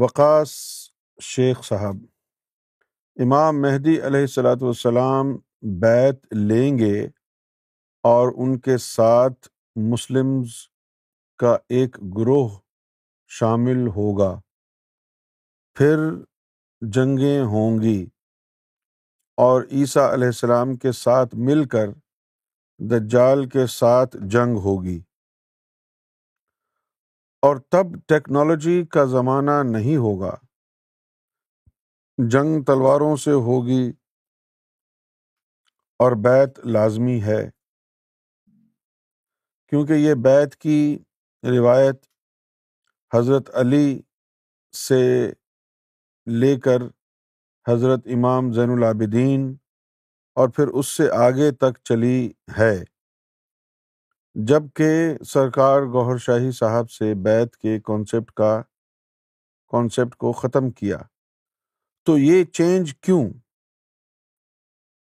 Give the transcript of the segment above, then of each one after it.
وقاص شیخ صاحب، امام مہدی علیہ السلاۃ والسلام بیت لیں گے اور ان کے ساتھ مسلمز کا ایک گروہ شامل ہوگا۔ پھر جنگیں ہوں گی اور عیسیٰ علیہ السلام کے ساتھ مل کر دجال کے ساتھ جنگ ہوگی۔ اور تب ٹیکنالوجی کا زمانہ نہیں ہوگا۔ جنگ تلواروں سے ہوگی اور بیت لازمی ہے۔ کیونکہ یہ بیت کی روایت حضرت علی سے لے کر حضرت امام زین العابدین اور پھر اس سے آگے تک چلی ہے۔ جبکہ سرکار گوہر شاہی صاحب سے بیت کے کانسیپٹ کا کانسیپٹ کو ختم کیا، تو یہ چینج کیوں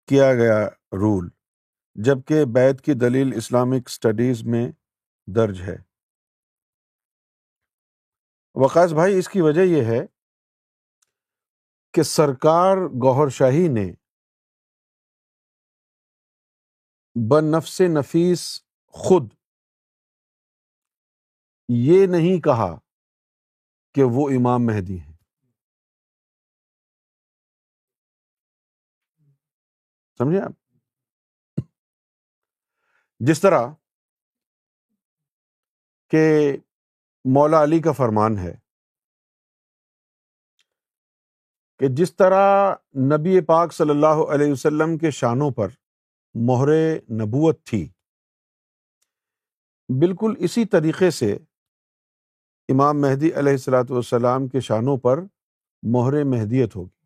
کیا گیا رول جبکہ بیت کی دلیل اسلامک اسٹڈیز میں درج ہے۔ وقاص بھائی، اس کی وجہ یہ ہے کہ سرکار گوہر شاہی نے بنفس نفیس خود۔ یہ نہیں کہا کہ وہ امام مہدی ہیں۔ سمجھے آپ؟ جس طرح کہ مولا علی کا فرمان ہے کہ جس طرح نبی پاک صلی اللہ علیہ وسلم کے شانوں پر مہر نبوت تھی بالکل اسی طریقے سے امام مہدی علیہ السلاۃ والسلام کے شانوں پر مہر مہدیت ہوگی۔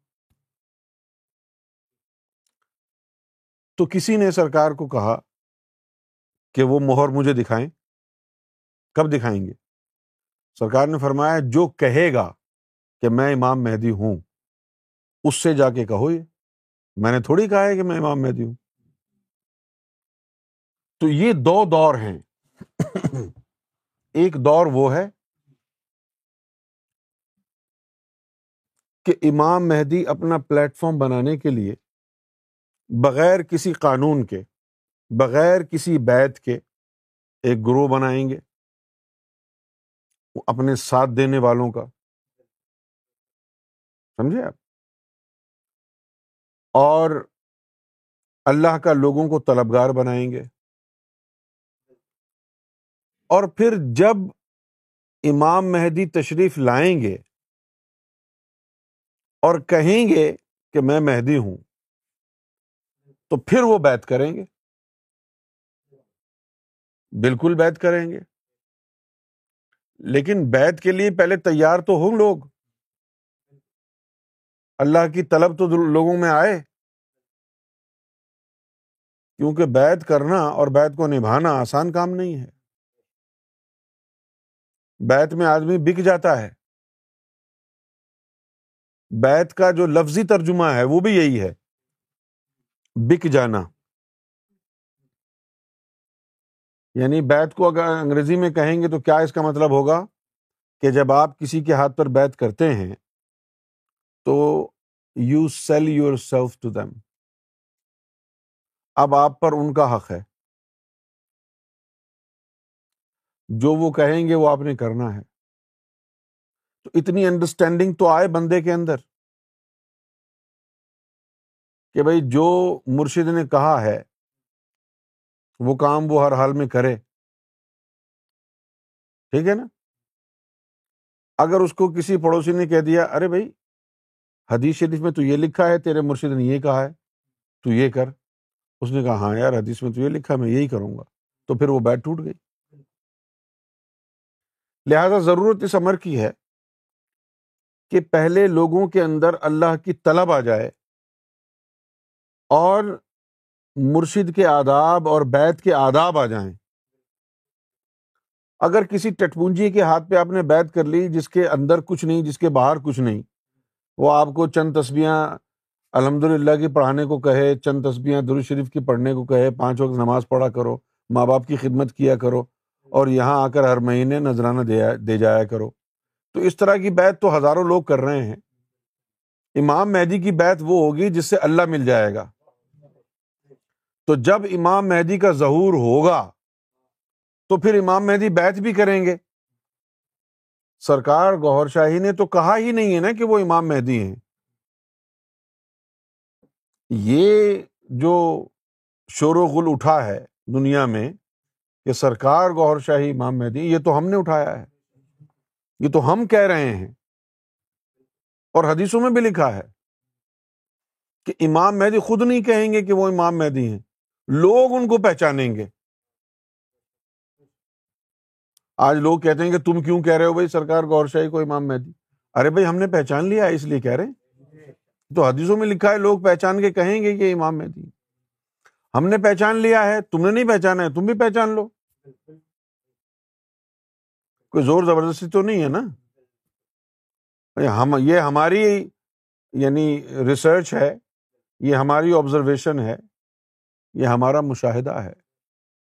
تو کسی نے سرکار کو کہا کہ وہ مہر مجھے دکھائیں، کب دکھائیں گے؟ سرکار نے فرمایا، جو کہے گا کہ میں امام مہدی ہوں، اس سے جا کے کہو یہ۔ میں نے تھوڑی کہا ہے کہ میں امام مہدی ہوں۔ تو یہ دو دور ہیں۔ ایک دور وہ ہے کہ امام مہدی اپنا پلیٹ فارم بنانے کے لیے بغیر کسی قانون کے، بغیر کسی بیت کے ایک گروہ بنائیں گے اپنے ساتھ دینے والوں کا۔ سمجھے آپ؟ اور اللہ کا لوگوں کو طلبگار بنائیں گے۔ اور پھر جب امام مہدی تشریف لائیں گے اور کہیں گے کہ میں مہدی ہوں، تو پھر وہ بیت کریں گے۔ بالکل بیت کریں گے۔ لیکن بیت کے لیے پہلے تیار تو ہوں لوگ۔ اللہ کی طلب تو لوگوں میں آئے۔ کیونکہ بیت کرنا اور بیت کو نبھانا آسان کام نہیں ہے۔ بیت میں آدمی بک جاتا ہے۔ بیت کا جو لفظی ترجمہ ہے وہ بھی یہی ہے۔ بک جانا۔ یعنی بیت کو اگر انگریزی میں کہیں گے تو کیا اس کا مطلب ہوگا؟ کہ جب آپ کسی کے ہاتھ پر بیت کرتے ہیں تو you sell your self to دم اب آپ پر ان کا حق ہے۔ جو وہ کہیں گے وہ آپ نے کرنا ہے۔ تو اتنی انڈرسٹینڈنگ تو آئے بندے کے اندر کہ بھائی جو مرشد نے کہا ہے، وہ کام وہ ہر حال میں کرے۔ ٹھیک ہے نا؟ اگر اس کو کسی پڑوسی نے کہہ دیا، ارے بھائی، حدیث شریف میں تو یہ لکھا ہے، تیرے مرشد نے یہ کہا ہے، تو یہ کر۔ اس نے کہا ہاں یار، حدیث میں تو یہ لکھا ہے، میں یہی کروں گا۔ تو پھر وہ بیٹ ٹوٹ گئی۔ لہذا ضرورت اس عمر کی ہے کہ پہلے لوگوں کے اندر اللہ کی طلب آ جائے اور مرشد کے آداب اور بیت کے آداب آ جائیں۔ اگر کسی ٹٹپونجی کے ہاتھ پہ آپ نے بیت کر لی جس کے اندر کچھ نہیں، جس کے باہر کچھ نہیں، وہ آپ کو چند تصبیاں الحمد للہ کی پڑھانے کو کہے، چند تصبیاں درود شریف کی پڑھنے کو کہے، پانچ وقت نماز پڑھا کرو، ماں باپ کی خدمت کیا کرو اور یہاں آ کر ہر مہینے نذرانہ دے جایا کرو۔ تو اس طرح کی بیت تو ہزاروں لوگ کر رہے ہیں۔ امام مہدی کی بیت وہ ہوگی جس سے اللہ مل جائے گا۔ تو جب امام مہدی کا ظہور ہوگا، تو پھر امام مہدی بیت بھی کریں گے۔ سرکار گوہر شاہی نے تو کہا ہی نہیں ہے نا کہ وہ امام مہدی ہیں۔ یہ جو شور و غل اٹھا ہے دنیا میں کہ سرکار گوہر شاہی امام مہدی، یہ تو ہم نے اٹھایا ہے۔ یہ تو ہم کہہ رہے ہیں۔ اور حدیثوں میں بھی لکھا ہے کہ امام مہدی خود نہیں کہیں گے کہ وہ امام مہدی ہیں۔ لوگ ان کو پہچانیں گے۔ آج لوگ کہتے ہیں کہ تم کیوں کہہ رہے ہو بھائی سرکار گور شاہی کو امام مہدی؟ ارے بھائی ہم نے پہچان لیا اس لیے کہہ رہے ہیں۔ تو حدیثوں میں لکھا ہے لوگ پہچان کے کہیں گے کہ امام مہدی ہم نے پہچان لیا ہے، تم نے نہیں پہچانا ہے، تم بھی پہچان لو۔ کوئی زور زبردستی تو نہیں ہے نا؟ ہم، یہ ہماری یعنی ریسرچ ہے، یہ ہماری آبزرویشن ہے، یہ ہمارا مشاہدہ ہے،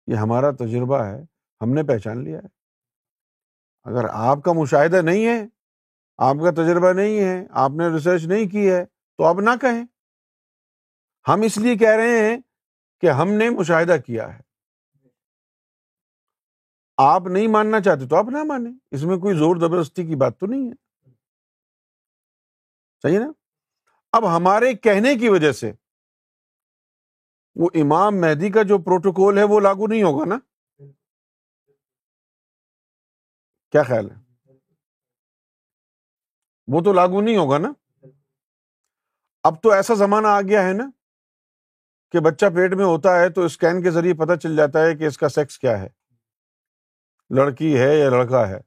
یہ ہمارا تجربہ ہے، ہم نے پہچان لیا ہے۔ اگر آپ کا مشاہدہ نہیں ہے، آپ کا تجربہ نہیں ہے، آپ نے ریسرچ نہیں کی ہے، تو آپ نہ کہیں۔ ہم اس لیے کہہ رہے ہیں کہ ہم نے مشاہدہ کیا ہے۔ آپ نہیں ماننا چاہتے تو آپ نہ مانیں۔ اس میں کوئی زور زبردستی کی بات تو نہیں ہے۔ صحیح نا؟ اب ہمارے کہنے کی وجہ سے وہ امام مہدی کا جو پروٹوکول ہے وہ لاگو نہیں ہوگا نا؟ کیا خیال ہے؟ وہ تو لاگو نہیں ہوگا نا؟ اب تو ایسا زمانہ آ گیا ہے نا کہ بچہ پیٹ میں ہوتا ہے تو اسکین کے ذریعے پتہ چل جاتا ہے کہ اس کا سیکس کیا ہے۔ لڑکی ہے یا لڑکا ہے؟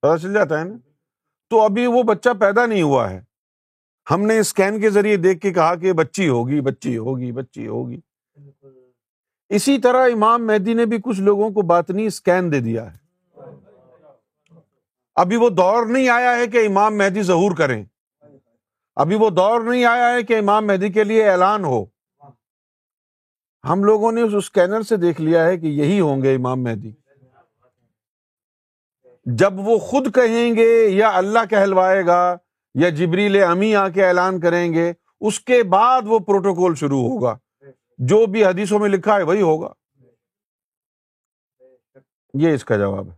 پتا چل جاتا ہے نا۔ تو ابھی وہ بچہ پیدا نہیں ہوا ہے۔ ہم نے اسکین کے ذریعے دیکھ کے کہا کہ بچی ہوگی بچی ہوگی بچی ہوگی۔ اسی طرح امام مہدی نے بھی کچھ لوگوں کو باطنی اسکین دے دیا ہے۔ ابھی وہ دور نہیں آیا ہے کہ امام مہدی ظہور کریں۔ ابھی وہ دور نہیں آیا ہے کہ امام مہدی کے لیے اعلان ہو۔ ہم لوگوں نے اس اسکینر سے دیکھ لیا ہے کہ یہی ہوں گے امام مہدی۔ جب وہ خود کہیں گے یا اللہ کہلوائے گا یا جبریل امی آ کے اعلان کریں گے، اس کے بعد وہ پروٹوکول شروع ہوگا۔ جو بھی حدیثوں میں لکھا ہے وہی ہوگا۔ یہ اس کا جواب ہے۔